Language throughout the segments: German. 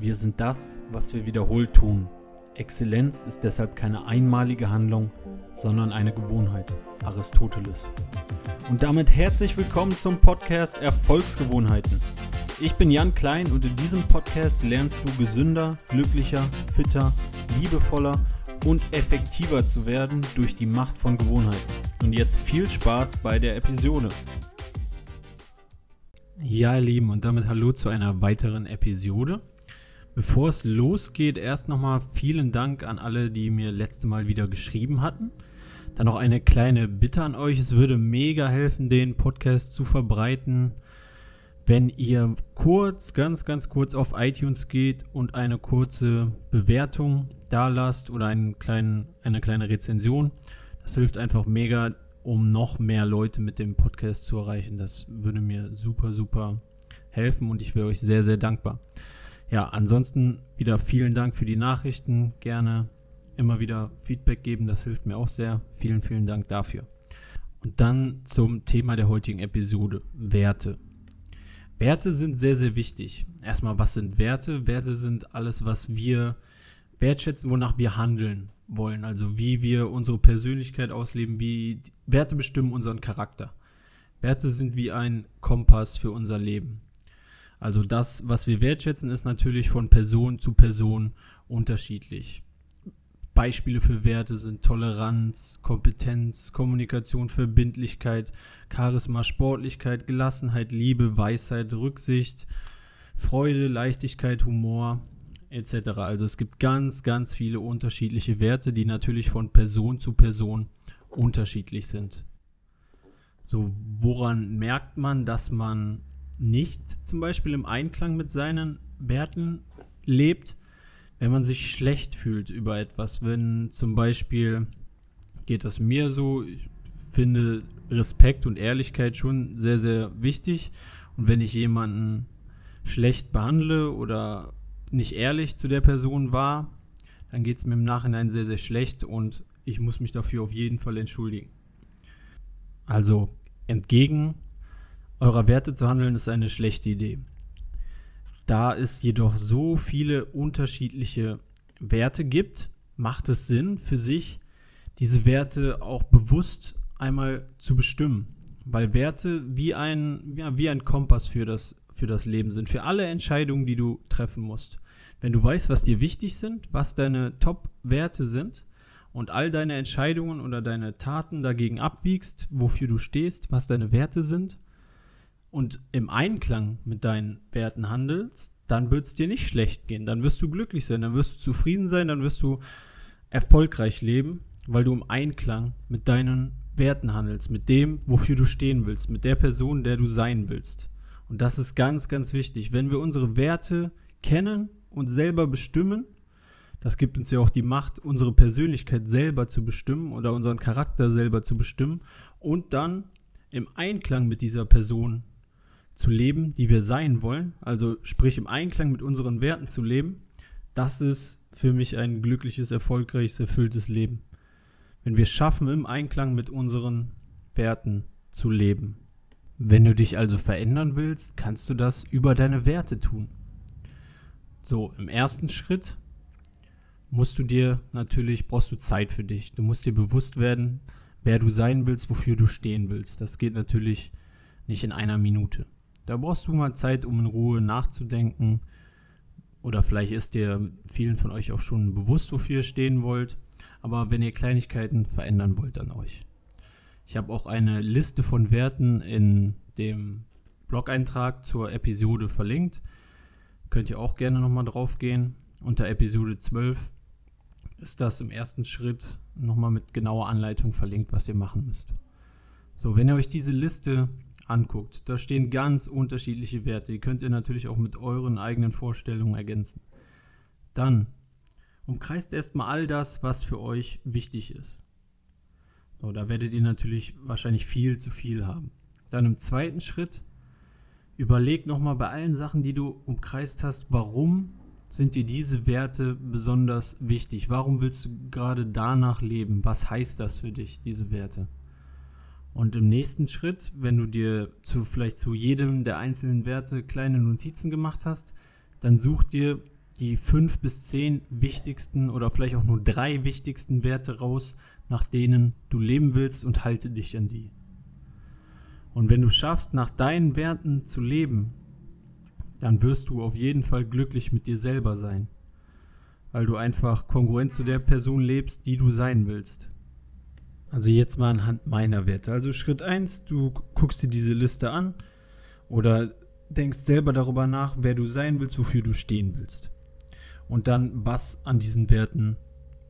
Wir sind das, was wir wiederholt tun. Exzellenz ist deshalb keine einmalige Handlung, sondern eine Gewohnheit. Aristoteles. Und damit herzlich willkommen zum Podcast Erfolgsgewohnheiten. Ich bin Jan Klein und in diesem Podcast lernst du gesünder, glücklicher, fitter, liebevoller und effektiver zu werden durch die Macht von Gewohnheiten. Und jetzt viel Spaß bei der Episode. Ja, ihr Lieben, und damit hallo zu einer weiteren Episode. Bevor es losgeht, erst nochmal vielen Dank an alle, die mir letzte Mal wieder geschrieben hatten. Dann noch eine kleine Bitte an euch. Es würde mega helfen, den Podcast zu verbreiten, wenn ihr kurz, ganz, ganz kurz auf iTunes geht und eine kurze Bewertung da lasst oder einen kleinen, eine kleine Rezension. Das hilft einfach mega, um noch mehr Leute mit dem Podcast zu erreichen. Das würde mir super, super helfen und ich wäre euch sehr, sehr dankbar ja, ansonsten wieder vielen Dank für die Nachrichten. Gerne immer wieder Feedback geben, das hilft mir auch sehr. Vielen, vielen Dank dafür. Und dann zum Thema der heutigen Episode, Werte. Werte sind sehr, sehr wichtig. Erstmal, was sind Werte? Werte sind alles, was wir wertschätzen, wonach wir handeln wollen. Also wie wir unsere Persönlichkeit ausleben, wie Werte bestimmen unseren Charakter. Werte sind wie ein Kompass für unser Leben. Also das, was wir wertschätzen, ist natürlich von Person zu Person unterschiedlich. Beispiele für Werte sind Toleranz, Kompetenz, Kommunikation, Verbindlichkeit, Charisma, Sportlichkeit, Gelassenheit, Liebe, Weisheit, Rücksicht, Freude, Leichtigkeit, Humor etc. Also es gibt ganz, ganz viele unterschiedliche Werte, die natürlich von Person zu Person unterschiedlich sind. So, woran merkt man, dass man nicht zum Beispiel im Einklang mit seinen Werten lebt, wenn man sich schlecht fühlt über etwas. Wenn zum Beispiel geht das mir so, ich finde Respekt und Ehrlichkeit schon sehr, sehr wichtig. Und wenn ich jemanden schlecht behandle oder nicht ehrlich zu der Person war, dann geht es mir im Nachhinein sehr, sehr schlecht und ich muss mich dafür auf jeden Fall entschuldigen. Also entgegen eurer Werte zu handeln, ist eine schlechte Idee. Da es jedoch so viele unterschiedliche Werte gibt, macht es Sinn für sich, diese Werte auch bewusst einmal zu bestimmen. Weil Werte wie ein, ja, wie ein Kompass für das, für das Leben sind, für alle Entscheidungen, die du treffen musst. Wenn du weißt, was dir wichtig sind, was deine Top-Werte sind und all deine Entscheidungen oder deine Taten dagegen abwiegst, wofür du stehst, was deine Werte sind, und im Einklang mit deinen Werten handelst, dann wird es dir nicht schlecht gehen. Dann wirst du glücklich sein, dann wirst du zufrieden sein, dann wirst du erfolgreich leben, weil du im Einklang mit deinen Werten handelst, mit dem, wofür du stehen willst, mit der Person, der du sein willst. Und das ist ganz, ganz wichtig. Wenn wir unsere Werte kennen und selber bestimmen, das gibt uns ja auch die Macht, unsere Persönlichkeit selber zu bestimmen oder unseren Charakter selber zu bestimmen und dann im Einklang mit dieser Person zu leben, die wir sein wollen, also sprich im Einklang mit unseren Werten zu leben, das ist für mich ein glückliches, erfolgreiches, erfülltes Leben. Wenn wir schaffen, im Einklang mit unseren Werten zu leben. Wenn du dich also verändern willst, kannst du das über deine Werte tun. So, im ersten Schritt musst du dir natürlich, brauchst du Zeit für dich. Du musst dir bewusst werden, wer du sein willst, wofür du stehen willst. Das geht natürlich nicht in einer Minute. Da brauchst du mal Zeit, um in Ruhe nachzudenken. Oder vielleicht ist dir vielen von euch auch schon bewusst, wofür ihr stehen wollt. Aber wenn ihr Kleinigkeiten verändern wollt an euch. Ich habe auch eine Liste von Werten in dem Blog-Eintrag zur Episode verlinkt. Könnt ihr auch gerne nochmal drauf gehen. Unter Episode 12 ist das im ersten Schritt nochmal mit genauer Anleitung verlinkt, was ihr machen müsst. So, wenn ihr euch diese Liste anguckt. Da stehen ganz unterschiedliche Werte. Die könnt ihr natürlich auch mit euren eigenen Vorstellungen ergänzen. Dann umkreist erstmal all das, was für euch wichtig ist. So, da werdet ihr natürlich wahrscheinlich viel zu viel haben. Dann im zweiten Schritt überleg nochmal bei allen Sachen, die du umkreist hast, warum sind dir diese Werte besonders wichtig? Warum willst du gerade danach leben? Was heißt das für dich, diese Werte? Und im nächsten Schritt, wenn du dir zu, vielleicht zu jedem der einzelnen Werte kleine Notizen gemacht hast, dann such dir die fünf bis zehn wichtigsten oder vielleicht auch nur drei wichtigsten Werte raus, nach denen du leben willst und halte dich an die. Und wenn du schaffst, nach deinen Werten zu leben, dann wirst du auf jeden Fall glücklich mit dir selber sein. Weil du einfach kongruent zu der Person lebst, die du sein willst. Also jetzt mal anhand meiner Werte. Also Schritt 1, du guckst dir diese Liste an oder denkst selber darüber nach, wer du sein willst, wofür du stehen willst. Und dann, was an diesen Werten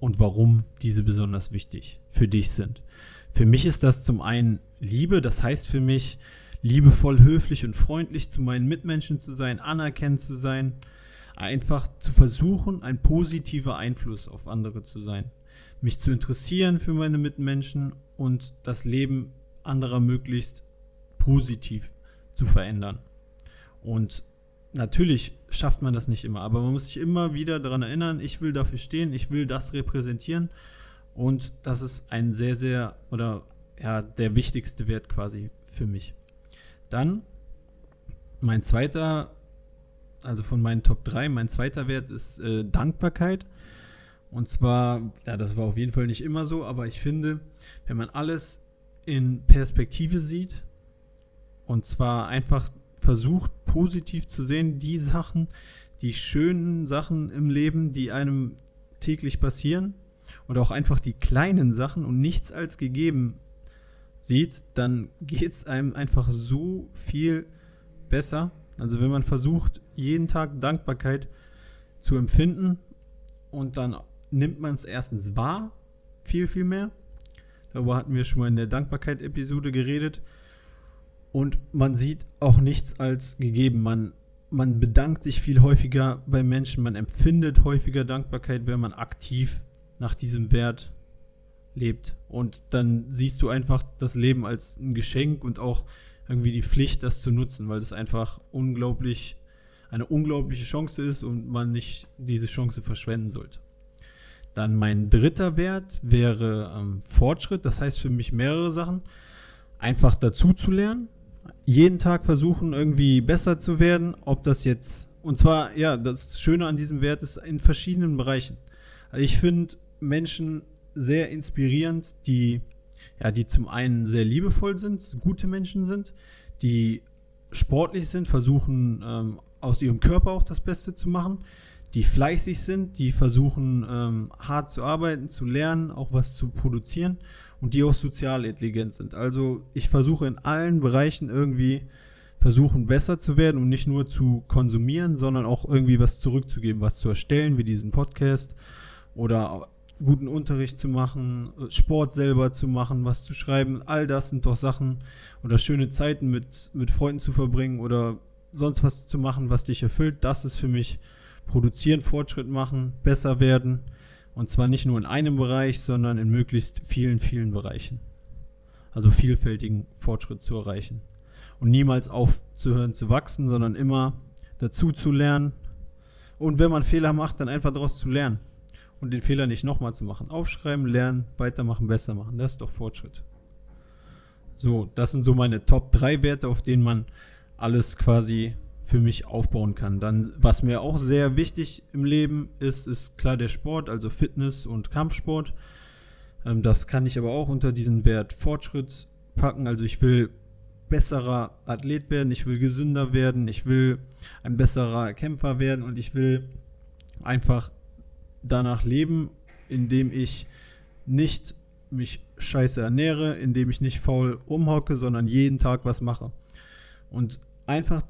und warum diese besonders wichtig für dich sind. Für mich ist das zum einen Liebe, das heißt für mich, liebevoll, höflich und freundlich zu meinen Mitmenschen zu sein, anerkennend zu sein, einfach zu versuchen, ein positiver Einfluss auf andere zu sein, mich zu interessieren für meine Mitmenschen und das Leben anderer möglichst positiv zu verändern. Und natürlich schafft man das nicht immer, aber man muss sich immer wieder daran erinnern, ich will dafür stehen, ich will das repräsentieren und das ist ein sehr, sehr oder ja, der wichtigste Wert quasi für mich. Dann mein zweiter, also von meinen Top 3, mein zweiter Wert ist äh, Dankbarkeit. Und zwar, ja, das war auf jeden Fall nicht immer so, aber ich finde, wenn man alles in Perspektive sieht und zwar einfach versucht, positiv zu sehen, die Sachen, die schönen Sachen im Leben, die einem täglich passieren oder auch einfach die kleinen Sachen und nichts als gegeben sieht, dann geht es einem einfach so viel besser. Also wenn man versucht, jeden Tag Dankbarkeit zu empfinden und dann nimmt man es erstens wahr, viel, viel mehr. Darüber hatten wir schon mal in der Dankbarkeit-Episode geredet. Und man sieht auch nichts als gegeben. Man, man bedankt sich viel häufiger bei Menschen, man empfindet häufiger Dankbarkeit, wenn man aktiv nach diesem Wert lebt. Und dann siehst du einfach das Leben als ein Geschenk und auch irgendwie die Pflicht, das zu nutzen, weil es einfach unglaublich, eine unglaubliche Chance ist und man nicht diese Chance verschwenden sollte. Dann mein dritter Wert wäre ähm, Fortschritt. Das heißt für mich mehrere Sachen. Einfach dazu zu lernen. Jeden Tag versuchen, irgendwie besser zu werden. Ob das jetzt, und zwar, ja, das Schöne an diesem Wert ist in verschiedenen Bereichen. Also ich finde Menschen sehr inspirierend, die, ja, die zum einen sehr liebevoll sind, gute Menschen sind, die sportlich sind, versuchen ähm, aus ihrem Körper auch das Beste zu machen, die fleißig sind, die versuchen ähm, hart zu arbeiten, zu lernen, auch was zu produzieren und die auch sozial intelligent sind. Also ich versuche in allen Bereichen irgendwie versuchen besser zu werden und nicht nur zu konsumieren, sondern auch irgendwie was zurückzugeben, was zu erstellen, wie diesen Podcast oder guten Unterricht zu machen, Sport selber zu machen, was zu schreiben. All das sind doch Sachen oder schöne Zeiten mit, mit Freunden zu verbringen oder sonst was zu machen, was dich erfüllt. Das ist für mich produzieren, Fortschritt machen, besser werden. Und zwar nicht nur in einem Bereich, sondern in möglichst vielen, vielen Bereichen. Also vielfältigen Fortschritt zu erreichen. Und niemals aufzuhören zu wachsen, sondern immer dazu zu lernen. Und wenn man Fehler macht, dann einfach daraus zu lernen und den Fehler nicht nochmal zu machen. Aufschreiben, lernen, weitermachen, besser machen. Das ist doch Fortschritt. So, das sind so meine Top 3 Werte, auf denen man alles quasi für mich aufbauen kann. Dann, was mir auch sehr wichtig im Leben ist, ist klar der Sport, also Fitness und Kampfsport. Ähm, das kann ich aber auch unter diesen Wert Fortschritt packen. Also ich will besserer Athlet werden, ich will gesünder werden, ich will ein besserer Kämpfer werden und ich will einfach danach leben, indem ich nicht mich scheiße ernähre, indem ich nicht faul umhocke, sondern jeden Tag was mache. Und einfach,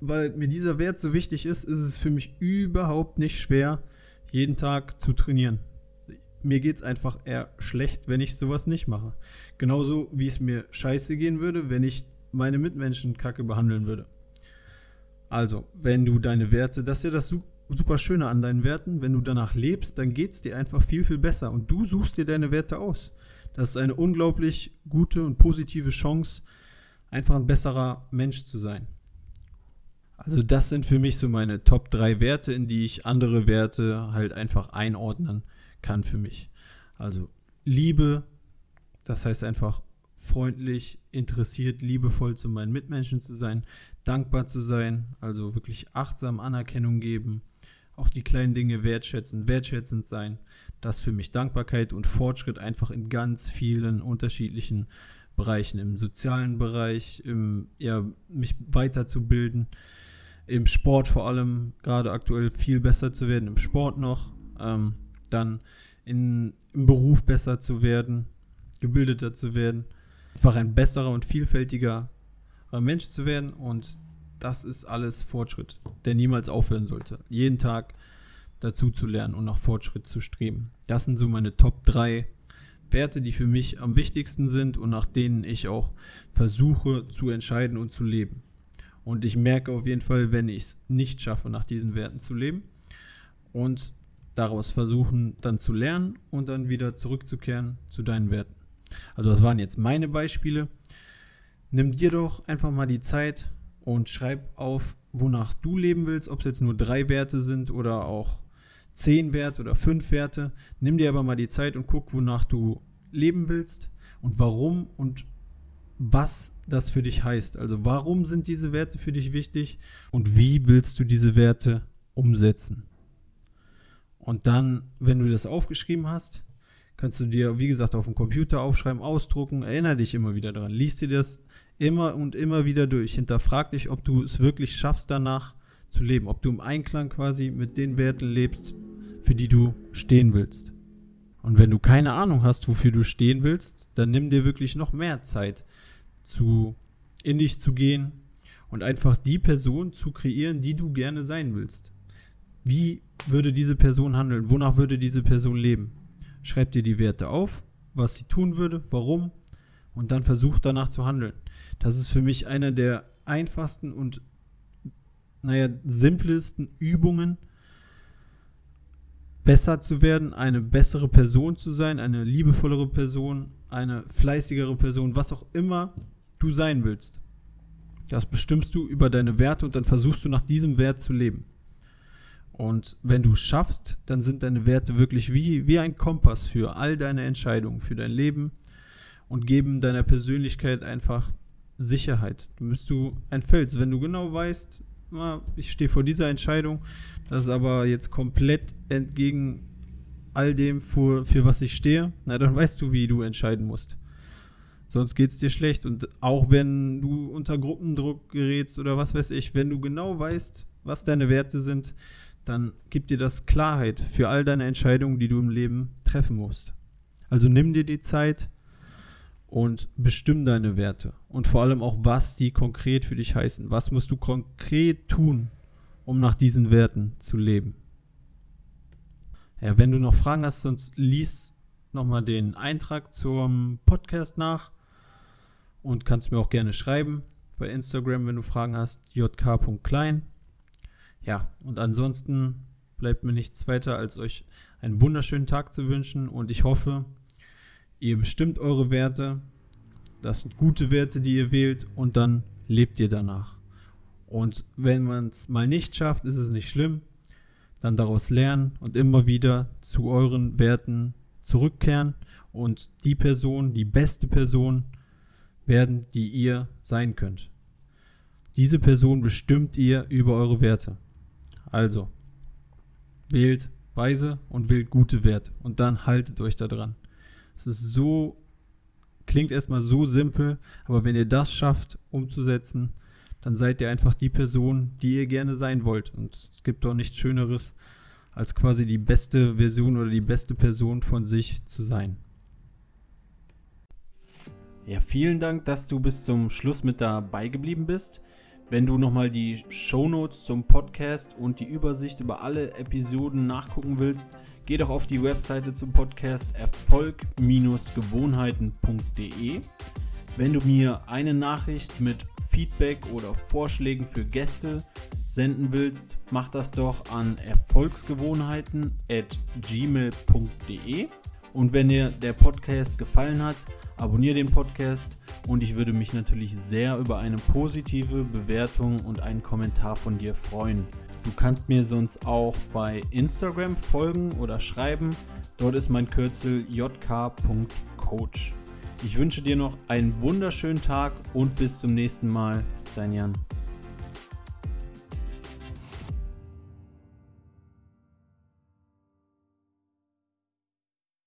weil mir dieser Wert so wichtig ist, ist es für mich überhaupt nicht schwer, jeden Tag zu trainieren. Mir geht es einfach eher schlecht, wenn ich sowas nicht mache. Genauso wie es mir scheiße gehen würde, wenn ich meine Mitmenschen kacke behandeln würde. Also, wenn du deine Werte, das ist ja das super Schöne an deinen Werten. Wenn du danach lebst, dann geht es dir einfach viel, viel besser. Und du suchst dir deine Werte aus. Das ist eine unglaublich gute und positive Chance, einfach ein besserer Mensch zu sein. Also das sind für mich so meine Top 3 Werte, in die ich andere Werte halt einfach einordnen kann für mich. Also Liebe, das heißt einfach freundlich, interessiert, liebevoll zu meinen Mitmenschen zu sein, dankbar zu sein, also wirklich achtsam Anerkennung geben, auch die kleinen Dinge wertschätzen, wertschätzend sein. Das für mich Dankbarkeit und Fortschritt einfach in ganz vielen unterschiedlichen Bereichen, im sozialen Bereich, im, ja, mich weiterzubilden, im Sport vor allem, gerade aktuell viel besser zu werden, im Sport noch, ähm, dann in, im Beruf besser zu werden, gebildeter zu werden, einfach ein besserer und vielfältiger Mensch zu werden und das ist alles Fortschritt, der niemals aufhören sollte. Jeden Tag dazu zu lernen und nach Fortschritt zu streben. Das sind so meine Top 3 Werte, die für mich am wichtigsten sind und nach denen ich auch versuche zu entscheiden und zu leben. Und ich merke auf jeden Fall, wenn ich es nicht schaffe, nach diesen Werten zu leben und daraus versuchen dann zu lernen und dann wieder zurückzukehren zu deinen Werten. Also das waren jetzt meine Beispiele. Nimm dir doch einfach mal die Zeit und schreib auf, wonach du leben willst, ob es jetzt nur drei Werte sind oder auch zehn Werte oder fünf Werte. Nimm dir aber mal die Zeit und guck, wonach du leben willst und warum und was das für dich heißt. Also warum sind diese Werte für dich wichtig und wie willst du diese Werte umsetzen? Und dann, wenn du das aufgeschrieben hast, kannst du dir, wie gesagt, auf dem Computer aufschreiben, ausdrucken, erinnere dich immer wieder daran, liest dir das immer und immer wieder durch, hinterfrag dich, ob du es wirklich schaffst, danach zu leben, ob du im Einklang quasi mit den Werten lebst, für die du stehen willst. Und wenn du keine Ahnung hast, wofür du stehen willst, dann nimm dir wirklich noch mehr Zeit, zu in dich zu gehen und einfach die Person zu kreieren, die du gerne sein willst. Wie würde diese Person handeln? Wonach würde diese Person leben? Schreib dir die Werte auf, was sie tun würde, warum und dann versuch danach zu handeln. Das ist für mich eine der einfachsten und naja, simplesten Übungen, besser zu werden, eine bessere Person zu sein, eine liebevollere Person, eine fleißigere Person, was auch immer du sein willst. Das bestimmst du über deine Werte und dann versuchst du nach diesem Wert zu leben. Und wenn du schaffst, dann sind deine Werte wirklich wie, wie ein Kompass für all deine Entscheidungen, für dein Leben und geben deiner Persönlichkeit einfach Sicherheit. Du bist du ein Fels. Wenn du genau weißt, na, ich stehe vor dieser Entscheidung, das ist aber jetzt komplett entgegen all dem, für, für was ich stehe, na, dann weißt du, wie du entscheiden musst. Sonst geht es dir schlecht. Und auch wenn du unter Gruppendruck gerätst oder was weiß ich, wenn du genau weißt, was deine Werte sind, dann gibt dir das Klarheit für all deine Entscheidungen, die du im Leben treffen musst. Also nimm dir die Zeit und bestimm deine Werte und vor allem auch, was die konkret für dich heißen. Was musst du konkret tun, um nach diesen Werten zu leben? Ja, wenn du noch Fragen hast, sonst lies nochmal den Eintrag zum Podcast nach und kannst mir auch gerne schreiben bei Instagram, wenn du Fragen hast, jk.klein. Ja, und ansonsten bleibt mir nichts weiter, als euch einen wunderschönen Tag zu wünschen. Und ich hoffe, ihr bestimmt eure Werte, das sind gute Werte, die ihr wählt. Und dann lebt ihr danach. Und wenn man es mal nicht schafft, ist es nicht schlimm, dann daraus lernen und immer wieder zu euren Werten zurückkehren. Und die Person, die beste Person werden, die ihr sein könnt. Diese Person bestimmt ihr über eure Werte. Also, wählt weise und wählt gute Werte und dann haltet euch da dran. Es ist so, klingt erstmal so simpel, aber wenn ihr das schafft umzusetzen, dann seid ihr einfach die Person, die ihr gerne sein wollt. Und es gibt doch nichts Schöneres, als quasi die beste Version oder die beste Person von sich zu sein. Ja, vielen Dank, dass du bis zum Schluss mit dabei geblieben bist. Wenn du nochmal die Shownotes zum Podcast und die Übersicht über alle Episoden nachgucken willst, geh doch auf die Webseite zum Podcast erfolg-gewohnheiten.de. Wenn du mir eine Nachricht mit Feedback oder Vorschlägen für Gäste senden willst, mach das doch an erfolgsgewohnheiten@gmail.de. Und wenn dir der Podcast gefallen hat, abonniere den Podcast und ich würde mich natürlich sehr über eine positive Bewertung und einen Kommentar von dir freuen. Du kannst mir sonst auch bei Instagram folgen oder schreiben. Dort ist mein Kürzel jk.coach. Ich wünsche dir noch einen wunderschönen Tag und bis zum nächsten Mal. Dein Jan.